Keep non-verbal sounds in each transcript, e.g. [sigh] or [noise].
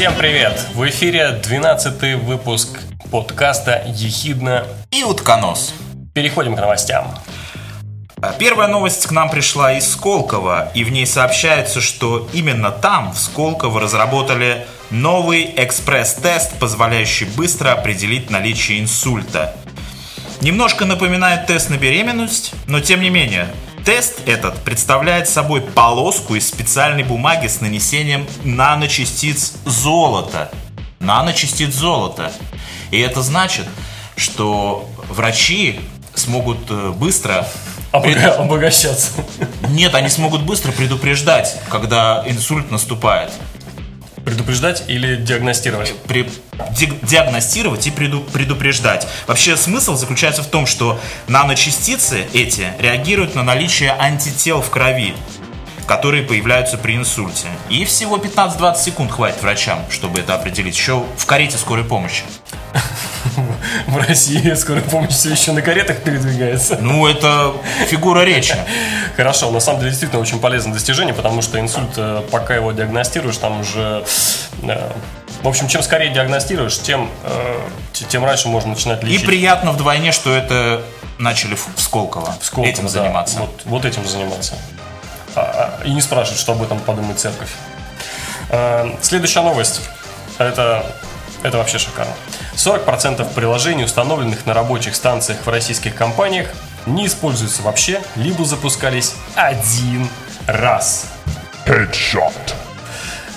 Всем привет! В эфире 12 выпуск подкаста «Ехидна» и «Утконос». Переходим к новостям. А, первая новость к нам пришла из Сколково, и в ней сообщается, что именно там, в Сколково, разработали новый экспресс-тест, позволяющий быстро определить наличие инсульта. Немножко напоминает тест на беременность, но тем не менее, Тест этот представляет собой полоску из специальной бумаги с нанесением наночастиц золота. Наночастиц золота. И это значит, что врачи смогут э, быстро Обога- обогащаться. Нет, они смогут быстро предупреждать, когда инсульт наступает. Предупреждать или диагностировать? При, ди- диагностировать и преду- предупреждать. Вообще смысл заключается в том, что наночастицы эти реагируют на наличие антител в крови, которые появляются при инсульте. И всего 15-20 секунд хватит врачам, чтобы это определить. Еще в карете скорой помощи. В России скорая помощь все еще на каретах передвигается. Ну, это фигура речи. Хорошо, на самом деле действительно очень полезное достижение, потому что инсульт, э, пока его диагностируешь, там уже... э, В общем, чем скорее диагностируешь, тем, э, тем раньше можно начинать И лечить. приятно вдвойне, что это начали в Сколково, В Сколково, этим да, заниматься. Вот, вот этим заниматься. А, а, и не спрашивать, что об этом подумает церковь. Следующая новость. Это, это вообще шикарно. 40% приложений, установленных на рабочих станциях в российских компаниях, не используются вообще, либо запускались один раз. Headshot.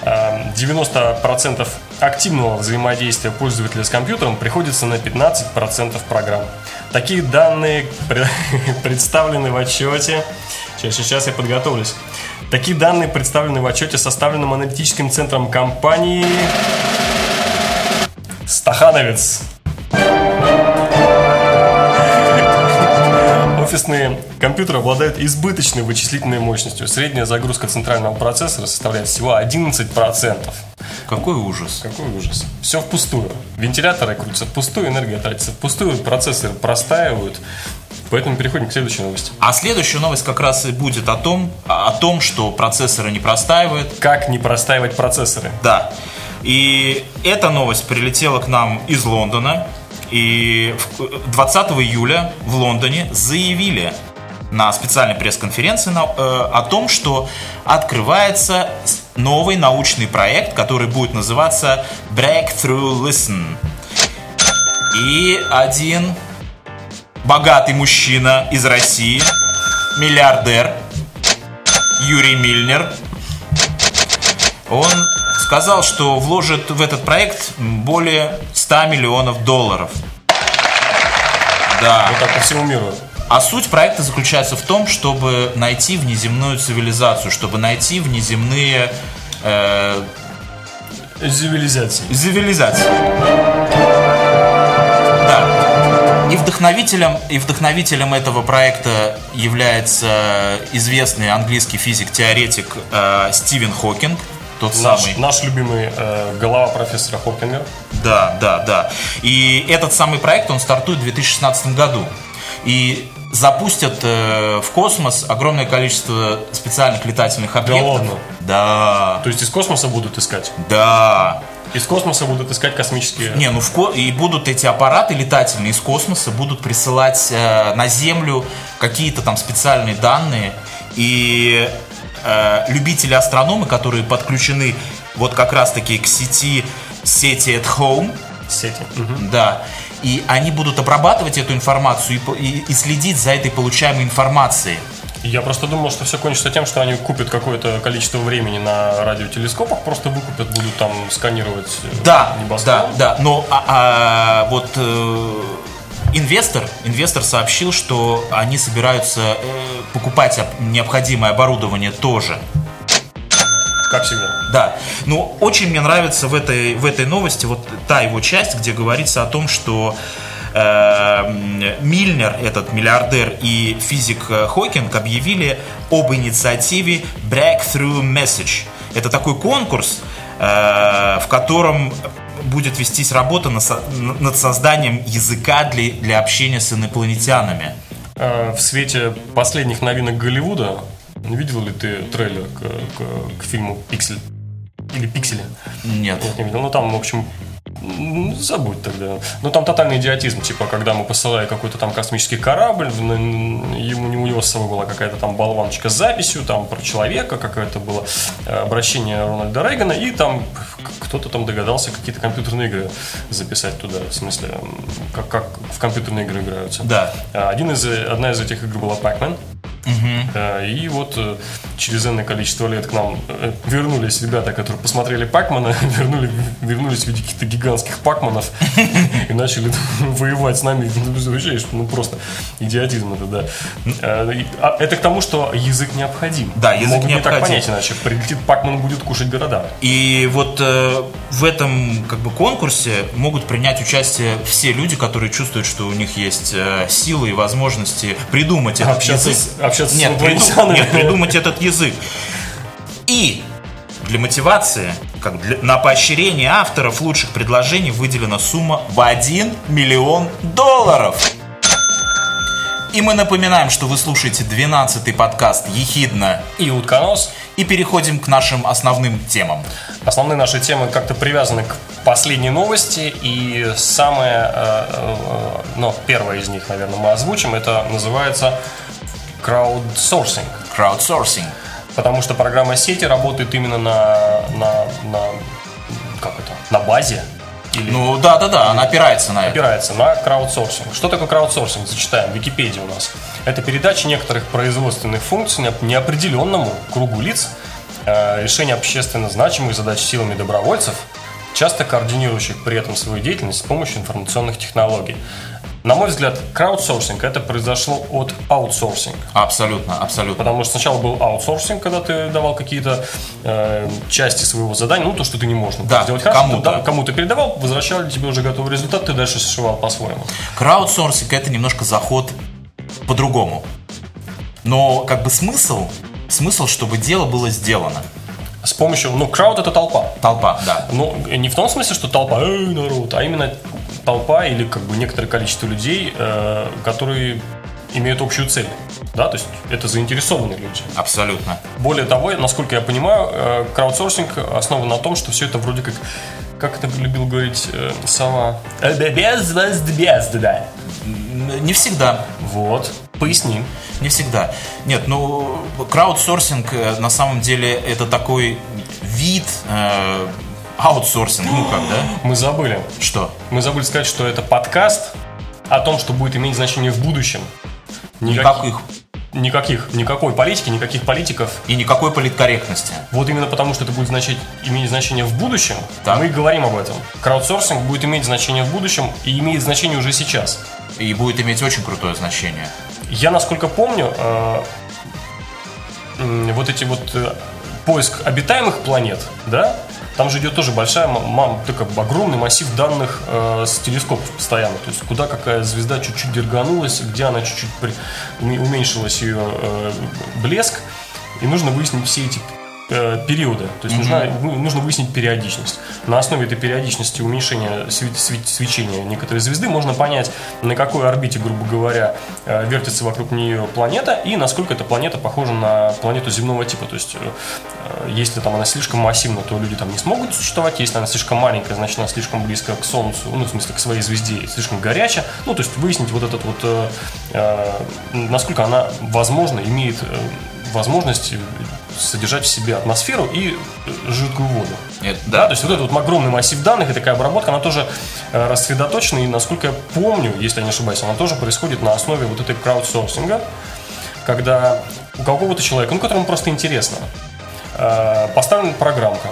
А, 90% активного взаимодействия пользователя с компьютером приходится на 15% программ. Такие данные пре- [laughs] представлены в отчете. Сейчас, сейчас я подготовлюсь. Такие данные представлены в отчете, составленном аналитическим центром компании Стахановец. Офисные компьютеры обладают избыточной вычислительной мощностью. Средняя загрузка центрального процессора составляет всего 11%. Какой ужас. Какой ужас. Все впустую. Вентиляторы крутятся впустую, энергия тратится впустую, процессоры простаивают. Поэтому переходим к следующей новости. А следующая новость как раз и будет о том, о том, что процессоры не простаивают. Как не простаивать процессоры? Да. И эта новость прилетела к нам из Лондона. И в- 20 июля в Лондоне заявили на специальной пресс-конференции э, о том, что открывается новый научный проект, который будет называться Breakthrough Listen. И один богатый мужчина из России, миллиардер Юрий Мильнер, он сказал, что вложит в этот проект более 100 миллионов долларов. Да. Вот так по всему миру. А суть проекта заключается в том, чтобы найти внеземную цивилизацию, чтобы найти внеземные э, Цивилизации. цивилизации. Да. И вдохновителем, и вдохновителем этого проекта является известный английский физик-теоретик э, Стивен Хокинг, тот Наш, самый. наш любимый э, голова профессора Хокинга. Да, да, да. И этот самый проект, он стартует в 2016 году. И запустят э, в космос огромное количество специальных летательных объектов. ладно? Да. То есть из космоса будут искать? Да. Из космоса будут искать космические... Не, ну в ко- и будут эти аппараты летательные из космоса будут присылать э, на Землю какие-то там специальные данные. И э, любители астрономы, которые подключены вот как раз-таки к сети сети at home, сети. Да. И они будут обрабатывать эту информацию и, и- и следить за этой получаемой информацией. Я просто думал, что все кончится тем, что они купят какое-то количество времени на радиотелескопах, просто выкупят, будут там сканировать э, Да, небосклон. да, да. Но а, а, вот э, инвестор, инвестор сообщил, что они собираются э, покупать об- необходимое оборудование тоже. Как всегда. Да. Но очень мне нравится в этой, в этой новости вот та его часть, где говорится о том, что э, Мильнер, этот миллиардер, и физик э, Хокинг объявили об инициативе Breakthrough Message. Это такой конкурс, э, в котором будет вестись работа над созданием языка для, для общения с инопланетянами. В свете последних новинок Голливуда, видел ли ты трейлер к, к, к фильму «Пиксель»? Или «Пиксели»? Нет. Нет, не видел. Ну, там, в общем, ну, забудь тогда. Ну, там тотальный идиотизм, типа, когда мы посылали какой-то там космический корабль, ему, у него с собой была какая-то там болваночка с записью, там про человека, какое-то было э, обращение Рональда Рейгана, и там кто-то там догадался какие-то компьютерные игры записать туда, в смысле, как, как в компьютерные игры играются. Да. Один из, одна из этих игр была Pac-Man. Угу. И вот э, через энное количество лет к нам э, вернулись ребята, которые посмотрели Пакмана, [laughs] вернули, вернулись в виде каких-то гигантских Пакманов [laughs] и начали [laughs] воевать с нами. Ну, ну просто идиотизм это, да. А это к тому, что язык необходим. Да, язык Могут необходим. не так понять, иначе прилетит Пакман будет кушать города. И вот э, в этом как бы конкурсе могут принять участие все люди, которые чувствуют, что у них есть э, силы и возможности придумать этот язык общаться нет, с инопланетянами. Нет, придумать этот язык. И для мотивации, как для, на поощрение авторов лучших предложений выделена сумма в 1 миллион долларов. И мы напоминаем, что вы слушаете 12-й подкаст «Ехидна» и «Утконос». И переходим к нашим основным темам. Основные наши темы как-то привязаны к последней новости. И самое, ну, первая из них, наверное, мы озвучим. Это называется краудсорсинг. Краудсорсинг. Потому что программа сети работает именно на, на, на как это, на базе. Или, ну да, да, да, она опирается на это. Опирается на краудсорсинг. Что такое краудсорсинг? Зачитаем, в Википедии у нас. Это передача некоторых производственных функций неопределенному кругу лиц, э, решение общественно значимых задач силами добровольцев, часто координирующих при этом свою деятельность с помощью информационных технологий. На мой взгляд, краудсорсинг это произошло от аутсорсинга. Абсолютно, абсолютно. Потому что сначала был аутсорсинг, когда ты давал какие-то э, части своего задания, ну то, что ты не можешь да, сделать хорошо, кому-то. Да, кому-то передавал, возвращали тебе уже готовый результат, ты дальше сшивал по-своему. Краудсорсинг это немножко заход по-другому. Но как бы смысл, смысл, чтобы дело было сделано. С помощью, ну, крауд это толпа. Толпа, да. Ну, не в том смысле, что толпа, эй, народ, а именно толпа или как бы некоторое количество людей, э, которые имеют общую цель. Да, то есть это заинтересованные люди. Абсолютно. Более того, насколько я понимаю, э, краудсорсинг основан на том, что все это вроде как как это любил говорить э, Сова? Без вас без, да. Не всегда. Вот. Поясни. Не всегда. Нет, ну, краудсорсинг э, на самом деле это такой вид э, Аутсорсинг, ну как, да? Мы забыли. Что? Мы забыли сказать, что это подкаст о том, что будет иметь значение в будущем. Никаких. Никаких, никакой политики, никаких политиков. И никакой политкорректности. Вот именно потому, что это будет значить, иметь значение в будущем, так. мы и говорим об этом. Краудсорсинг будет иметь значение в будущем и имеет значение уже сейчас. И будет иметь очень крутое значение. Я, насколько помню, э, вот эти вот э, поиск обитаемых планет, да, там же идет тоже большая, мам, такой огромный массив данных э, с телескопов постоянно. То есть куда какая звезда чуть-чуть дерганулась, где она чуть-чуть уменьшилась ее э, блеск. И нужно выяснить все эти периода. То есть нужно, нужно выяснить периодичность. На основе этой периодичности уменьшения свечения некоторой звезды можно понять, на какой орбите, грубо говоря, э, вертится вокруг нее планета и насколько эта планета похожа на планету земного типа. То есть э, если там она слишком массивна, то люди там не смогут существовать. Если она слишком маленькая, значит она слишком близко к Солнцу, ну в смысле к своей звезде, слишком горячая. Ну то есть выяснить вот этот вот, э, насколько она возможно имеет возможность содержать в себе атмосферу и жидкую воду. Это, да. да. То есть вот этот вот огромный массив данных и такая обработка, она тоже э, рассредоточена, и насколько я помню, если я не ошибаюсь, она тоже происходит на основе вот этой краудсорсинга, когда у какого-то человека, ну, которому просто интересно, э, поставлена программка,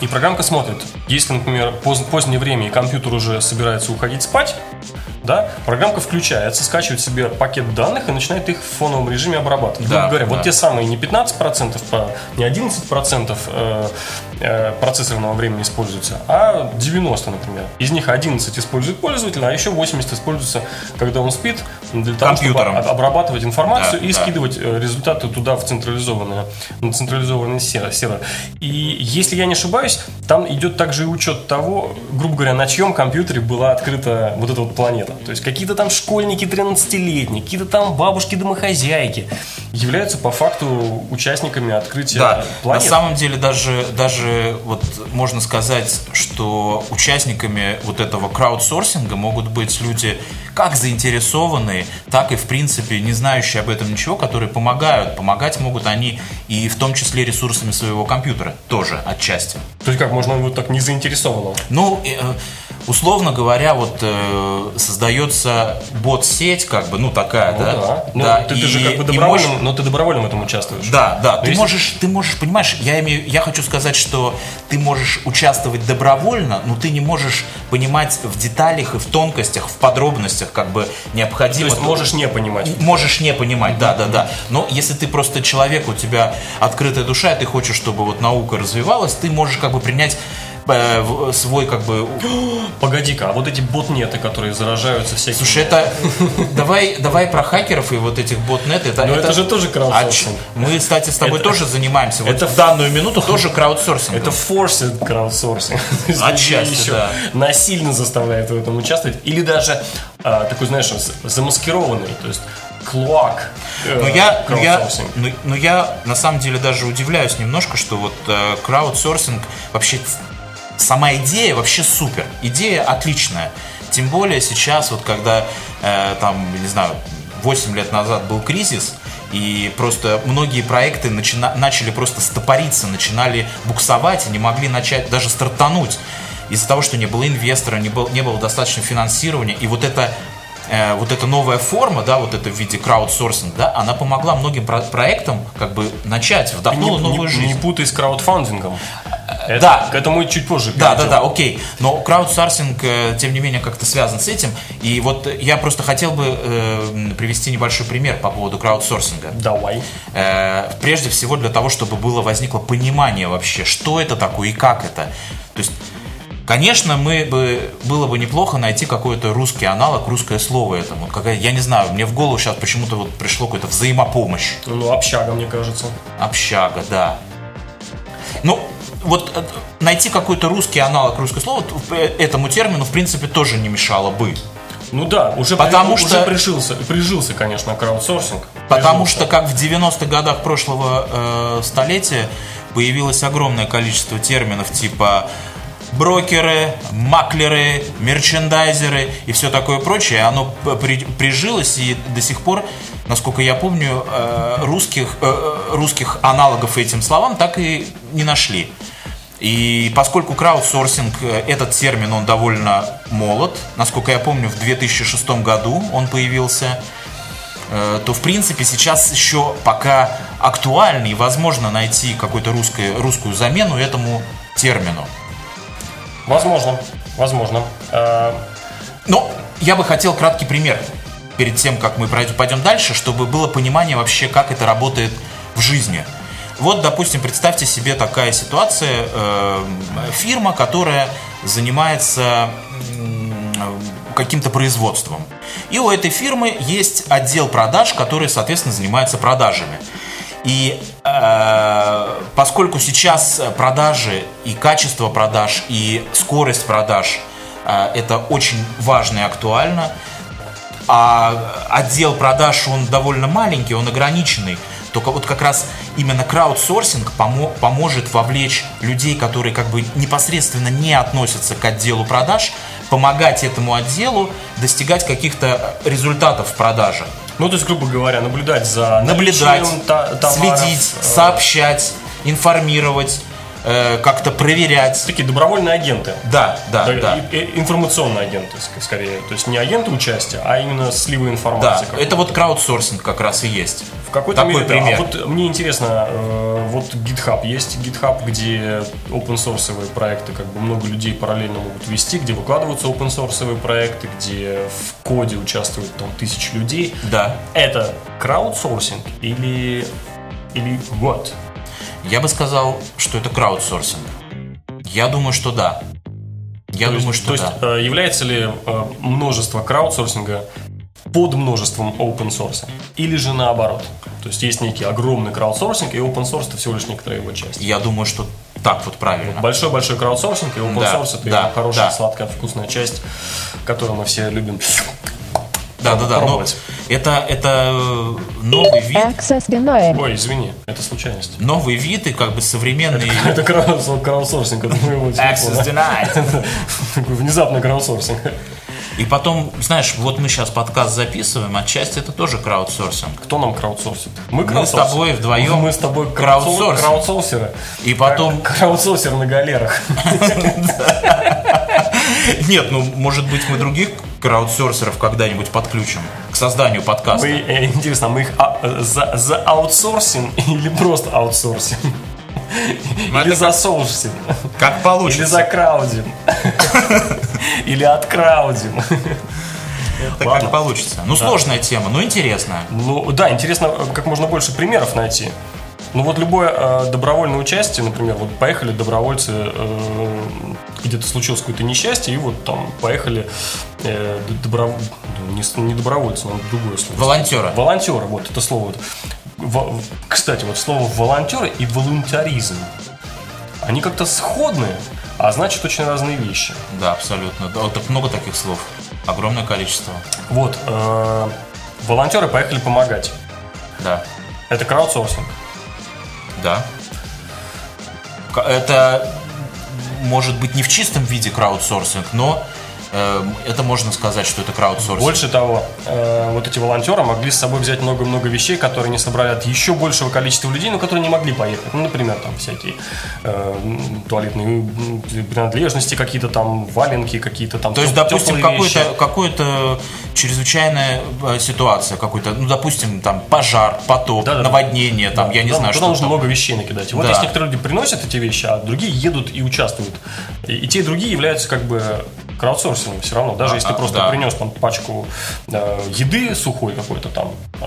и программка смотрит, если, например, поз- позднее время и компьютер уже собирается уходить спать, да, программка включается, скачивает себе пакет данных и начинает их в фоновом режиме обрабатывать. Да, Грубо говоря, да. вот те самые не 15%, по- не 11% э, э, процессорного времени используется, а 90, например. Из них 11 использует пользователь, а еще 80 используется, когда он спит, для того, чтобы Компьютером. об- обрабатывать информацию Да, и да. скидывать э, результаты туда в централизованное, на централизованный се- сервер. И если я не ошибаюсь, там идет также и учет того, грубо говоря, на чьем компьютере была открыта вот эта вот планета. То есть какие-то там школьники 13-летние, какие-то там бабушки-домохозяйки являются по факту участниками открытия Да, на планеты. самом деле даже, даже вот можно сказать, что участниками вот этого краудсорсинга могут быть люди как заинтересованные, так и в принципе не знающие об этом ничего, которые помогают. Помогать могут они и в том числе ресурсами своего компьютера тоже отчасти. То есть как можно вот так не заинтересованного? Ну, э, условно говоря, вот э, создается бот-сеть, как бы, ну такая, Ну да? да. Ну, Да, ты, ты и- же как бы добровольно, можешь- но ты добровольно в этом участвуешь. да, да, ты если- можешь, ты можешь, понимаешь, я имею, я хочу сказать, что ты можешь участвовать добровольно, но ты не можешь понимать в деталях и в тонкостях, в подробностях, как бы То необходимо. есть можешь не понимать. Можешь не понимать, да, да, да. Но если ты просто человек, у тебя открытая душа, и ты хочешь, чтобы вот наука развивалась, ты можешь как бы принять э, в- свой как бы [gasps] Погоди-ка, а вот эти ботнеты, которые заражаются всякими... Слушай, это [laughs] давай, давай про хакеров и вот этих ботнет. Это, Но это же тоже краудсорсинг. А мы, кстати, с тобой Это- тоже занимаемся. Вот это в данную минуту тоже краудсорсингом. Это forced краудсорсинг. [laughs] То есть Отчасти, людей да. насильно заставляют в этом участвовать. Или даже а, такой, знаешь, замаскированный, то есть клоак э, Но я, но я, краудсорсинг. но, но я на самом деле даже удивляюсь немножко, что вот э, краудсорсинг вообще ц- сама идея вообще супер, идея отличная. Тем более сейчас вот когда э, там не знаю 8 лет назад был кризис и просто многие проекты начина- начали просто стопориться, начинали буксовать и не могли начать даже стартануть из-за того, что не было инвестора, не, был, не было достаточно финансирования и вот это э, вот эта новая форма, да, вот это в виде краудсорсинг, да, она помогла многим про- проектам как бы начать, Не, вдохнула не- новую жизнь. не путай с краудфандингом. Это- Да. К этому чуть позже Да, да, да, окей. Но краудсорсинг, э, тем не менее, как-то связан с этим. И вот я просто хотел бы э, привести небольшой пример по поводу краудсорсинга. Давай. Э, прежде всего для того, чтобы было возникло понимание вообще, что это такое и как это. То есть, конечно, мы бы, было бы неплохо найти какой-то русский аналог, русское слово этому. Какая, я не знаю, мне в голову сейчас почему-то вот пришло какое-то взаимопомощь. Ну, общага, мне кажется. Общага, да. Ну, вот э, найти какой-то русский аналог русского слова э, этому термину, в принципе, тоже не мешало бы. Ну да, уже, Потому при- что- уже прижился, прижился, конечно, краудсорсинг. Потому Прижился. что, как в 90-х годах прошлого э, столетия, появилось огромное количество терминов типа брокеры, маклеры, мерчендайзеры и все такое прочее. Оно при- прижилось и до сих пор, насколько я помню, э, русских, э, русских аналогов этим словам так и не нашли. И поскольку краудсорсинг, э, этот термин, он довольно молод, насколько я помню, в 2006 году он появился, э, то в принципе сейчас еще пока актуально и возможно найти какую-то русскую, замену этому термину. Возможно, возможно. Э, Но я бы хотел краткий пример перед тем, как мы пойдем дальше, чтобы было понимание вообще, как это работает в жизни. Вот, допустим, представьте себе такая ситуация, э, фирма, которая занимается каким-то производством. И у этой фирмы есть отдел продаж, который, соответственно, занимается продажами. И э, поскольку сейчас продажи и качество продаж, и скорость продаж э, это очень важно и актуально, а отдел продаж, он довольно маленький, он ограниченный, только вот как раз именно краудсорсинг помо- поможет вовлечь людей, которые как бы непосредственно не относятся к отделу продаж, помогать этому отделу достигать каких-то результатов в продажах. ну, то есть, грубо говоря, наблюдать за Наблюдать, товаров, следить, э, сообщать, информировать, э, как-то проверять. Такие добровольные агенты. Да, да, Да, да. и- и информационные агенты, ск- скорее. То есть не агенты участия, а именно слива Да, информации. какой-то. это вот краудсорсинг как раз и есть. В какой-то Такой мере, да. пример. А вот мне интересно, э, вот GitHub есть GitHub, где open source проекты, как бы много людей параллельно могут вести, где выкладываются open source проекты, где в коде участвуют там тысячи людей. Да. Это краудсорсинг или или what? Я бы сказал, что это краудсорсинг. Я думаю, что да. Я то думаю, есть, что то есть да. э, является ли э, множество краудсорсинга под множеством open source? Или же наоборот? То есть есть некий огромный краудсорсинг, и open source это всего лишь некоторая его часть. Я думаю, что так вот правильно. Большой-большой краудсорсинг и open Да, source это да, хорошая, да. сладкая, вкусная часть, которую мы все любим. Да, да, да. Но. Это, это э, новый вид, Access denied. Ой, извини, это случайность. новый вид и как бы современный [laughs] Это краудсор- краудсорсинг от моего access телефона. denied. [laughs] Такой внезапный краудсорсинг. И потом, знаешь, вот мы сейчас подкаст записываем, отчасти это тоже краудсорсинг. Кто нам краудсорсит? Мы, Мы с тобой вдвоем Мы с тобой краудсорсим. краудсорсеры. И потом- Краудсорсер на галерах. [laughs] Нет, ну, может быть, мы других краудсорсеров когда-нибудь подключим к созданию подкаста. Мы, э, интересно, мы их а, э, за, за аутсорсим или просто аутсорсим? Ну, Или это засоурсим? Как Или получится. закраудим? Или откраудим? Это Ладно. как получится. Ну, сложная тема, но интересная. Ну да, интересно, как можно больше примеров найти. Ну вот любое э, добровольное участие, например, вот поехали добровольцы, э, где-то случилось какое-то несчастье, и вот там поехали э, д- добро- ну, не, не добровольцы, но другое слово. Волонтеры. Волонтеры, вот это слово. Во- кстати, вот слово волонтеры и волонтаризм, они как-то сходные, а значит очень разные вещи. Да, абсолютно. Да, вот много таких слов. Огромное количество. Вот, э, волонтеры поехали помогать. Да. Это краудсорсинг. Да. Это может быть не в чистом виде краудсорсинг, но это можно сказать, что это краудсорсинг. Больше того, э, вот эти волонтеры могли с собой взять много-много вещей, которые не собрали от еще большего количества людей, но которые не могли поехать. Ну, например, там всякие э, туалетные принадлежности, какие-то там валенки, какие-то там То есть, допустим, какой-то, какой-то чрезвычайная э, ситуация, какой-то, ну, допустим, там пожар, потоп, Да-да-да. наводнение, там, я не Да, знаю, что нужно там. много вещей накидать. Вот Да. если некоторые люди приносят эти вещи, а другие едут и участвуют. И, и те, и другие являются как бы краудсорсингом все равно. Даже А, если ты а, просто да. принес там пачку э, еды сухой какой-то там, э,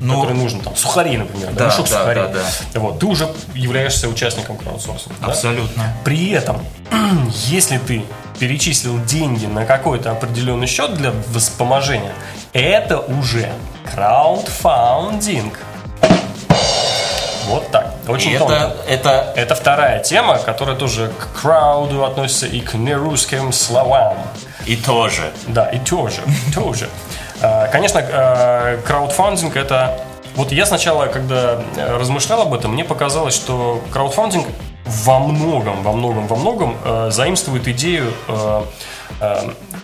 Ну, который нужен, там, сухари, например, да, да, мешок да, сухарей. да, Вот, ты уже являешься участником краудсорсинга. да? Абсолютно. При этом, [clears throat] если ты перечислил деньги на какой-то определенный счет для вспоможения, это уже краудфаундинг. Вот так. Очень И тонко. это, это Это вторая тема, которая тоже к крауду относится и к нерусским словам. и тоже. Да, и тоже, [laughs] тоже. А, Конечно, э, краудфандинг это... Вот я сначала, когда размышлял об этом, мне показалось, что краудфандинг во многом, во многом, во многом э, заимствует идею э,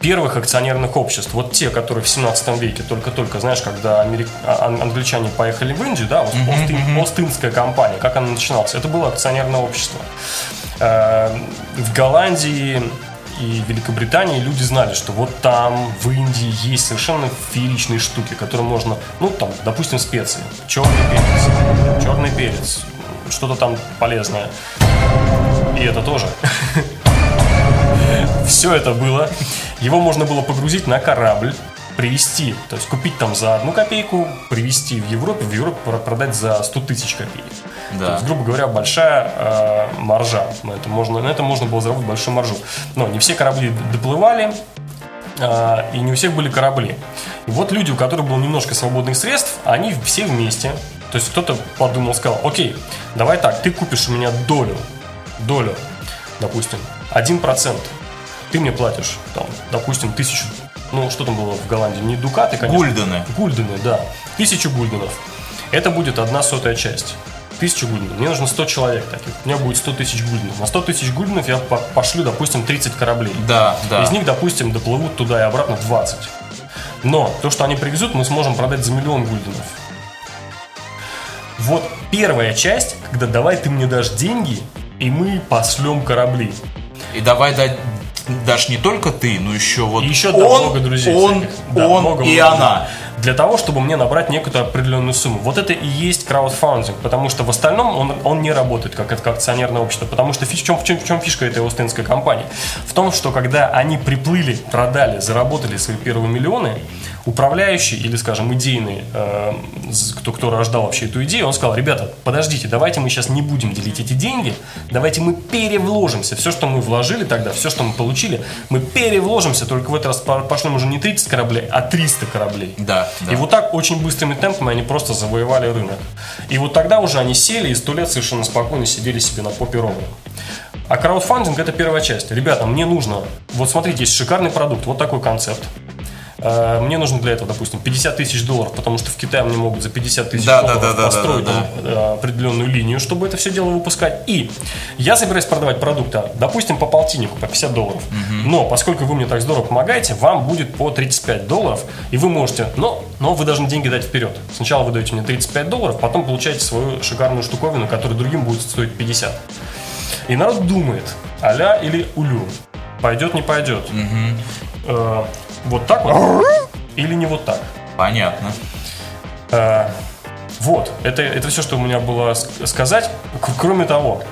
первых акционерных обществ. Вот те, которые в 17 веке только-только, знаешь, когда америк- а- ан- англичане поехали в Индию, да, вот Остин- Остинская компания, как она начиналась? Это было акционерное общество. Э, В Голландии и Великобритании люди знали, что вот там, в Индии, есть совершенно фееричные штуки, которые можно, ну, там, допустим, специи, черный перец, черный перец, что-то там полезное. И это тоже. [laughs] Все это было. Его можно было погрузить на корабль, привезти, то есть купить там за одну копейку, привезти в Европу, в Европу про- продать за 100 тысяч копеек. Да. То есть, грубо говоря, большая э, маржа. На это, можно, на это можно было заработать большую маржу. Но не все корабли доплывали, э, и не у всех были корабли. И вот люди, у которых было немножко свободных средств, они все вместе. То есть кто-то подумал, сказал, окей, давай так, ты купишь у меня долю, долю, допустим, 1%. Ты мне платишь, там, допустим, тысячу, ну, что там было в Голландии, не дукаты, конечно. Гульдены. Гульдены, да. Тысячу гульденов. Это будет одна сотая часть. Тысячу гульденов. Мне нужно 100 человек таких. У меня будет 100 тысяч гульденов. На 100 тысяч гульденов я по- пошлю, допустим, 30 кораблей. Да, да. Из них, допустим, доплывут туда и обратно 20. Но то, что они привезут, мы сможем продать за миллион гульденов. Вот первая часть, когда давай ты мне дашь деньги, и мы пошлем корабли. И давай дать даже не только ты, но еще вот И еще он, много друзей он, всяких. Да, он много, и много. она. Для того, чтобы мне набрать некую определенную сумму. Вот это и есть краудфандинг, потому что в остальном он, он не работает как, как акционерное общество. Потому что фиш, в, чем, в, чем, в чем фишка этой остинской компании? В том, что когда они приплыли, продали, заработали свои первые миллионы, управляющий или, скажем, идейный, э, кто, кто рождал вообще эту идею, он сказал, ребята, подождите, давайте мы сейчас не будем делить эти деньги, давайте мы перевложимся. Все, что мы вложили тогда, все, что мы получили, мы перевложимся, только в этот раз по- пошлем уже не 30 кораблей, а 300 кораблей. Да, да. И вот так очень быстрыми темпами они просто завоевали рынок. И вот тогда уже они сели и сто лет совершенно спокойно сидели себе на попе ровно. А краудфандинг это первая часть. Ребята, мне нужно, вот смотрите, есть шикарный продукт, вот такой концепт. Э, Мне нужно для этого, допустим, 50 тысяч долларов, потому что в Китае мне могут за 50 тысяч Да, да, долларов да, да, построить да, да, там, э, определенную линию, чтобы это все дело выпускать. И я собираюсь продавать продукты, допустим, по полтиннику, по 50 долларов. Но поскольку вы мне так здорово помогаете, вам будет по 35 долларов, и вы можете, но, но вы должны деньги дать вперед. Сначала вы даете мне 35 долларов, потом получаете свою шикарную штуковину, которая другим будет стоить 50. И народ думает, аля или улю, пойдет, не пойдет. Э, вот так вот или не вот так. Понятно. Э, вот, это, это все, что у меня было сказать. К- кроме того,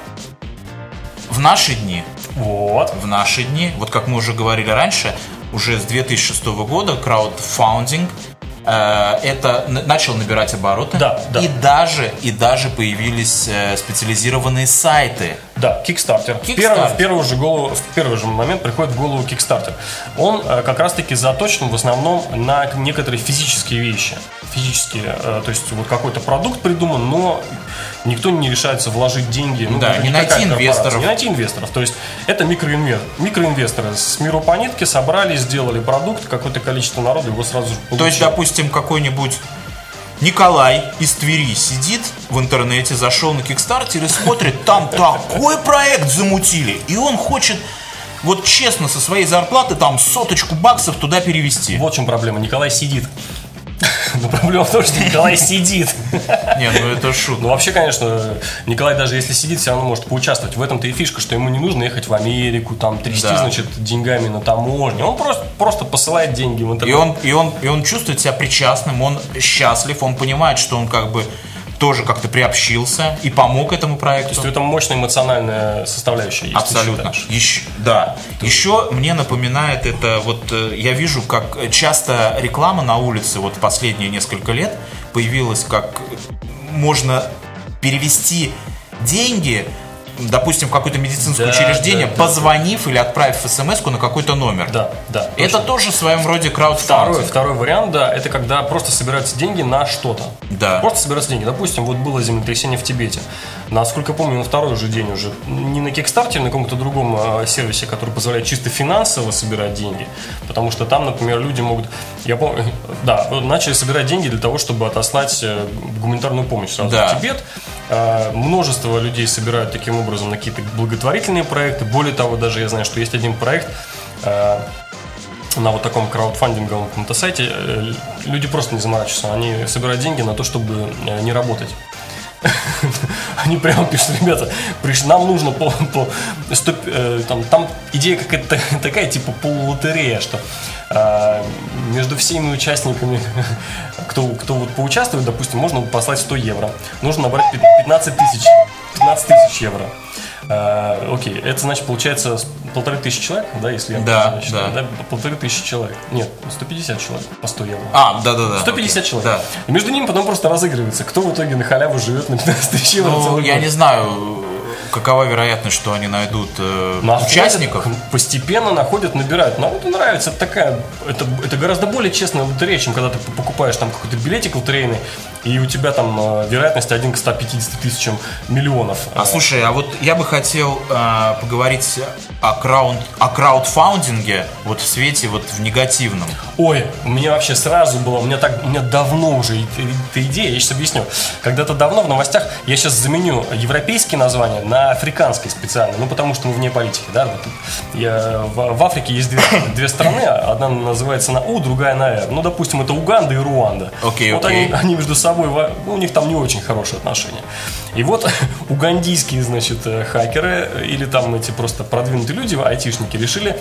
В наши дни, вот, в наши дни, вот как мы уже говорили раньше, уже с 2006 года краудфандинг э, это н- начал набирать обороты. Да, да. И даже, и даже появились э, специализированные сайты. да, Kickstarter. Kickstarter. первый, в, первый же голову, в первый же момент приходит в голову Kickstarter. Он э, как раз-таки заточен в основном на некоторые физические вещи. Физические, э, то есть вот какой-то продукт придуман, но никто не решается вложить деньги. ну, Да, не найти инвесторов. Не найти инвесторов. То есть это микроинвесторы. Микроинвесторы с миру по нитке собрали, сделали продукт, какое-то количество народу его сразу же получило. То есть, допустим, какой-нибудь Николай из Твери сидит в интернете, зашел на Кикстартер и смотрит, там такой проект замутили, и он хочет вот честно со своей зарплаты там соточку баксов туда перевести. Вот в чем проблема. Николай сидит. Но проблема в том, что Николай сидит. Не, ну это шутка. Ну, вообще, конечно, Николай даже если сидит, все равно может поучаствовать. В этом-то и фишка, что ему не нужно ехать в Америку, там, трясти, Да. значит, деньгами на таможне. Он просто, просто посылает деньги в И интернет. он, и, он, и он чувствует себя причастным, он счастлив, он понимает, что он как бы тоже как-то приобщился и помог этому проекту. То есть это мощная эмоциональная составляющая. если Абсолютно. Еще, да. Еще мне напоминает это, вот э, я вижу, как часто реклама на улице вот в последние несколько лет появилась, как можно перевести деньги, допустим, в какое-то медицинское Да, учреждение, да, да. позвонив или отправив смс на какой-то номер. Да, да. Это тоже в своем роде краудфандинг. Второй, второй вариант, да, это когда просто собираются деньги на что-то. Да. Просто собираются деньги. Допустим, вот было землетрясение в Тибете. Насколько помню, на второй же день уже не на Kickstarter, а на каком-то другом э, сервисе, который позволяет чисто финансово собирать деньги. Потому что там, например, люди могут... Я помню, да, начали собирать деньги для того, чтобы отослать э, гуманитарную помощь сразу Да. в Тибет. Э, Множество людей собирают таким образом на какие-то благотворительные проекты. Более того, даже я знаю, что есть один проект, э, на вот таком краудфандинговом каком-то сайте э, люди просто не заморачиваются. Они собирают деньги на то, чтобы э, не работать. Они прямо пишут, ребята, нам нужно по, по 100, э, там, там идея какая-то такая, типа полулотерея, что э, между всеми участниками, кто, кто вот поучаствует, допустим, можно послать 100 евро. Нужно набрать пи- 15 тысяч, 15 тысяч евро. Э, окей, это значит получается полторы тысячи человек, да, если я Да, считаю, да. Полторы тысячи человек. Нет, 150 человек по 100 евро. А, да-да-да. 150 окей. человек. Да. И между ними потом просто разыгрывается, кто в итоге на халяву живет на 15 тысяч евро Ну, я год. не знаю, какова вероятность, что они найдут э, Находят, участников. Постепенно находят, набирают. Народу нравится. Это такая, это, это гораздо более честная лотерея, чем когда ты покупаешь там какой-то билетик лотерейный, и у тебя там э, вероятность 1 к 150 тысячам миллионов. А слушай, а вот я бы хотел э, поговорить о, краунд, о краудфаундинге вот в свете вот в негативном. Ой, у меня вообще сразу было, у меня так, у меня давно уже эта идея, я сейчас объясню. Когда-то давно в новостях я сейчас заменю европейские названия на на африканской специально, ну потому что мы вне политики, да. Я, в, в Африке есть две, [coughs] две страны, одна называется на У, другая на Р. Ну, допустим, это Уганда и Руанда. Окей, вот окей. Они, они между собой, ну, у них там не очень хорошие отношения. И вот [coughs] угандийские, значит, э, хакеры э, или там эти просто продвинутые люди, айтишники, решили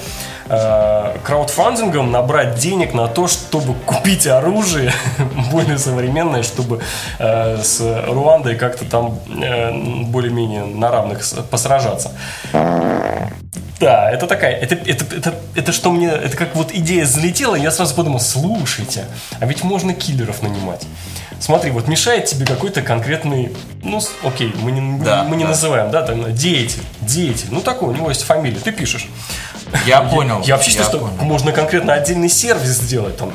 э, краудфандингом набрать денег на то, чтобы купить оружие [laughs] более современное, чтобы э, с Руандой как-то там э, более-менее на равных с- посражаться. Да, это такая, это, это, это, это что мне, это как вот идея залетела, и я сразу подумал, слушайте, а ведь можно киллеров нанимать. Смотри, вот мешает тебе какой-то конкретный, ну, окей, мы не, Да, мы не да. называем, да, там, деятель, деятель, ну, такой, у него есть фамилия, ты пишешь. Я понял. Я вообще считаю, что понял. можно конкретно отдельный сервис сделать, там,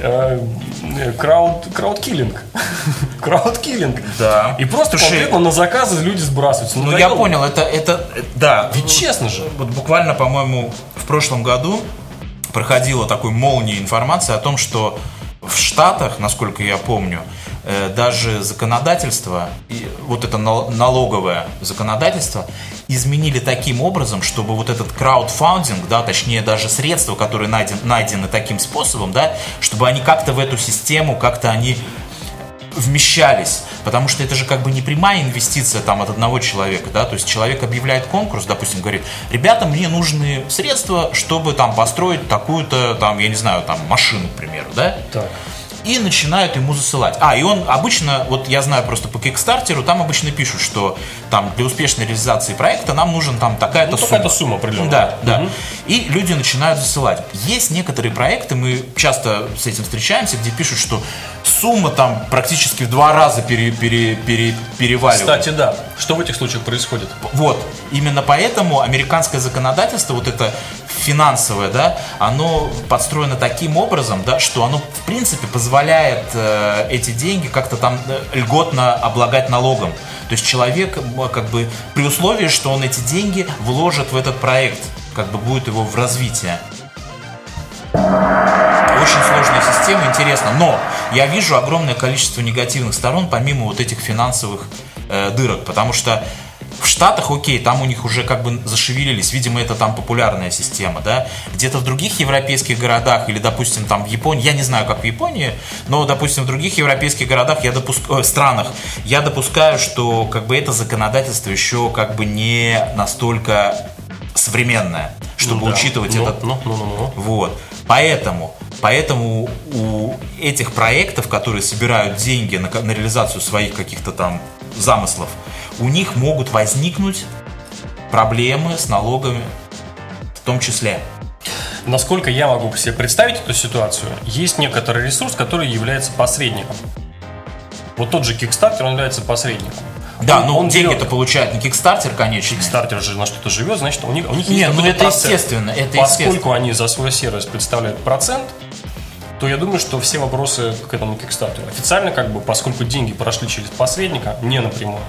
э, э, крауд, краудкиллинг, [laughs] краудкиллинг. Да. И просто Слушай, конкретно на заказы люди сбрасываются. Ну, я надоело? понял, это, это, да. Ведь честно же. Вот буквально, по-моему, в прошлом году проходила такой молния информация о том, что в Штатах, насколько я помню, э, даже законодательство, вот это нал- налоговое законодательство, изменили таким образом, чтобы вот этот краудфандинг, да, точнее даже средства, которые найден, найдены таким способом, да, чтобы они как-то в эту систему, как-то они вмещались, потому что это же как бы не прямая инвестиция там от одного человека, да, то есть человек объявляет конкурс, допустим, говорит, ребята, мне нужны средства, чтобы там построить такую-то, там, я не знаю, там, машину, к примеру, да, Так. И начинают ему засылать. А, и он обычно, вот я знаю просто по Кикстартеру, там обычно пишут, что там для успешной реализации проекта нам нужен там такая-то Ну, сумма. сумма определенная. Да, да. И люди начинают засылать. Есть некоторые проекты, мы часто с этим встречаемся, где пишут, что сумма там практически в два раза пере, пере, пере- переваливает. Кстати, да. Что в этих случаях происходит? Вот, именно поэтому американское законодательство, вот это финансовое, да, оно подстроено таким образом, да, что оно, в принципе, позволяет э, эти деньги как-то там э, льготно облагать налогом. То есть человек, как бы, при условии, что он эти деньги вложит в этот проект, как бы будет его в развитие. Очень сложная система, интересно. Но я вижу огромное количество негативных сторон, помимо вот этих финансовых э, дырок. Потому что в Штатах, окей, там у них уже как бы зашевелились, видимо, это там популярная система, да. Где-то в других европейских городах или, допустим, там в Японии, я не знаю, как в Японии, но, допустим, в других европейских городах, я допускаю, странах, я допускаю, что как бы это законодательство еще как бы не настолько современное, чтобы Ну да. учитывать Ну, этот ну, ну, ну, ну. вот. Поэтому, поэтому у этих проектов, которые собирают деньги на, на реализацию своих каких-то там замыслов, у них могут возникнуть проблемы с налогами в том числе. Насколько я могу себе представить эту ситуацию, есть некоторый ресурс, который является посредником. Вот тот же Kickstarter, он является посредником. Да, Он- но он деньги-то берет- получает не Kickstarter, конечно. Kickstarter же на что-то живет, значит, у них, у них есть ну какой-то это процент. естественно, это Поскольку естественно. они за свой сервис представляют процент, то я думаю, что все вопросы к этому Kickstarter. Официально, как бы, поскольку деньги прошли через посредника, не напрямую,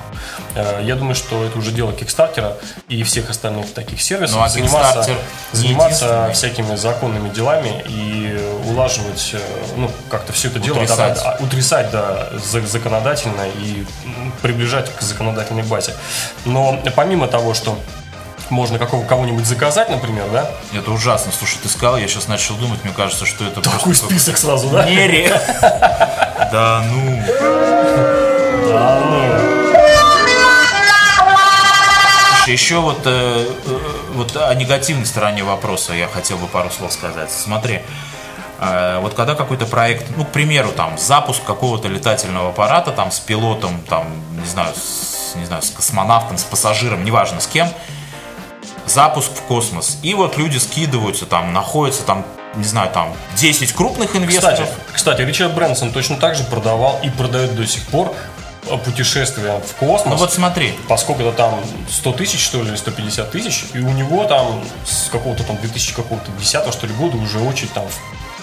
э, я думаю, что это уже дело Kickstarter и всех остальных таких сервисов. Ну, а заниматься заниматься всякими законными делами и улаживать, э, ну, как-то все это дело Утрясать. да, утрясать, да, за- законодательно и приближать к законодательной базе. Но помимо того, что можно какого, кого-нибудь заказать, например, да? Это ужасно. Слушай, ты сказал, я сейчас начал думать, мне кажется, что это Такой просто... список сразу, да? Нере. [laughs] Да ну. Да, ну. Еще вот, э, э, вот о негативной стороне вопроса я хотел бы пару слов сказать. Смотри, э, вот когда какой-то проект, ну, к примеру, там, запуск какого-то летательного аппарата, там, с пилотом, там, не знаю, с, не знаю, с космонавтом, с пассажиром, неважно с кем, запуск в космос. И вот люди скидываются, там, находятся там, не знаю, там, 10 крупных инвесторов. Кстати, кстати, Ричард Брэнсон точно так же продавал и продает до сих пор э, путешествия в космос. Ну вот смотри, поскольку это там 100 тысяч, что ли, или 150 тысяч, и у него там с какого-то там 2000 какого-то 10 что ли года уже очень там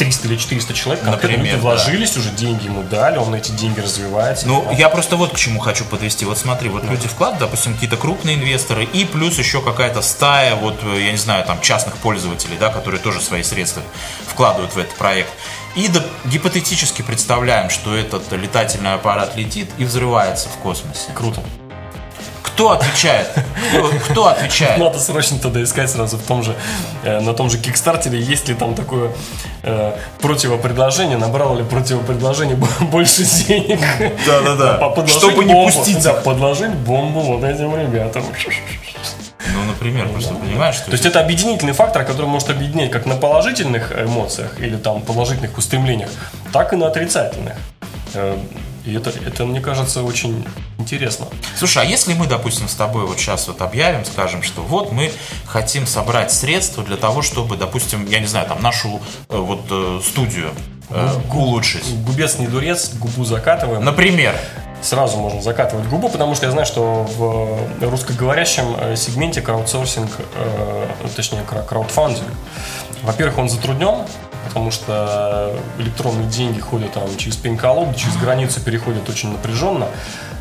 300 или 400 человек Например, люди да. вложились, уже деньги ему дали, он эти деньги развивается. Ну, я просто вот к чему хочу подвести. Вот смотри, вот люди вкладывают, допустим, какие-то крупные инвесторы, и плюс еще какая-то стая, вот, э, я не знаю, там, частных пользователей, да, которые тоже свои средства вкладывают в этот проект. И да, гипотетически представляем, что этот летательный аппарат летит и взрывается в космосе. Круто. Кто отвечает? Кто, отвечает? Надо срочно тогда искать сразу в том же, э, на том же Кикстартере, есть ли там такое э, противопредложение, набрало ли противопредложение [laughs] больше денег. Да-да-да. Чтобы не пустить Да, подложить бомбу вот этим ребятам. Ну, например, просто понимаешь, что То есть это объединительный фактор, который может объединять как на положительных эмоциях или там положительных устремлениях, так и на отрицательных. И это, это, мне кажется, очень интересно. Слушай, а если мы, допустим, с тобой вот сейчас вот объявим, скажем, что вот мы хотим собрать средства для того, чтобы, допустим, я не знаю, там нашу э, вот э, студию э, улучшить. Губец не дурец, губу закатываем. Например, Сразу можно закатывать губу, потому что я знаю, что в русскоговорящем э, сегменте краудсорсинг, точнее кра- краудфандинг, во-первых, он затруднен, потому что электронные деньги ходят там через пень-колоду, через границу переходят очень напряженно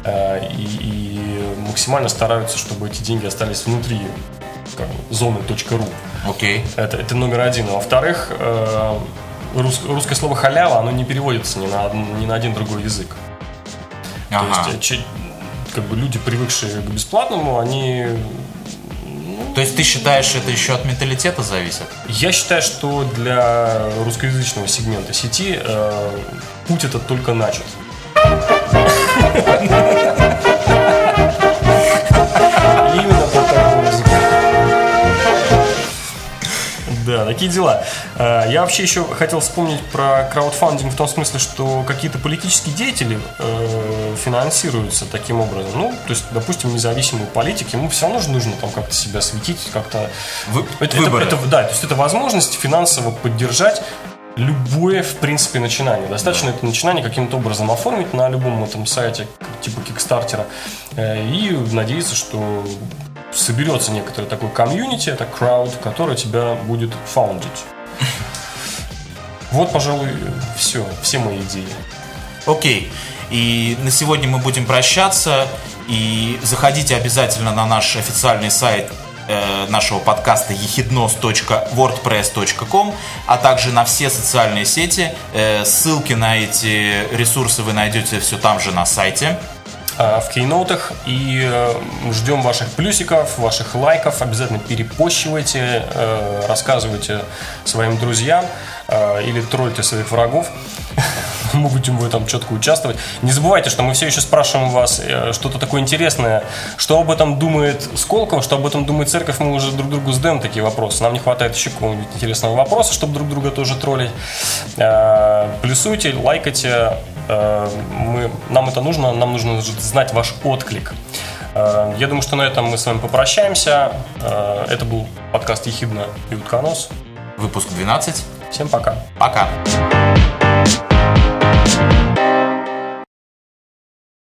э, и, и максимально стараются, чтобы эти деньги остались внутри как бы, зоны .ру. окей. Это, это номер один. А Во-вторых, э, рус- русское слово халява, оно не переводится ни на, ни на один другой язык. Ага. То есть, э, как бы люди, привыкшие к бесплатному, они... То есть ты считаешь, это еще от менталитета зависит? Я считаю, что для русскоязычного сегмента сети э, путь этот только начат. Такие дела. Э, Я вообще еще хотел вспомнить про краудфандинг в том смысле, что какие-то политические деятели э, финансируются таким образом. Ну, то есть, допустим, независимый политик, ему все равно же нужно там как-то себя светить, как-то... Вы- это, выборы. это- это- да, то есть это возможность финансово поддержать любое, в принципе, начинание. Достаточно это начинание каким-то образом оформить на любом этом сайте, типа Кикстартера, э, и надеяться, что соберется некоторый такой комьюнити, это крауд, который тебя будет фаундить. Вот, пожалуй, все, все мои идеи. Окей. И на сегодня мы будем прощаться. И заходите обязательно на наш официальный сайт э, нашего подкаста ехиднос.wordpress.com, а также на все социальные сети. Э, ссылки на эти ресурсы вы найдете все там же на сайте. А, в кейнотах и э, ждем ваших плюсиков, ваших лайков. Обязательно перепощивайте, э, рассказывайте своим друзьям э, или тролльте своих врагов. [laughs] Мы будем в этом четко участвовать. Не забывайте, что мы все еще спрашиваем вас э, что-то такое интересное. Что об этом думает Сколково, что об этом думает церковь. Мы уже друг другу задаем такие вопросы. Нам не хватает еще какого-нибудь интересного вопроса, чтобы друг друга тоже троллить. Э, Плюсуйте, лайкайте. Э, Мы, нам это нужно, нам нужно знать ваш отклик. Я думаю, что на этом мы с вами попрощаемся. Это был подкаст Ехидна и Утконос. Выпуск 12. Всем пока. Пока.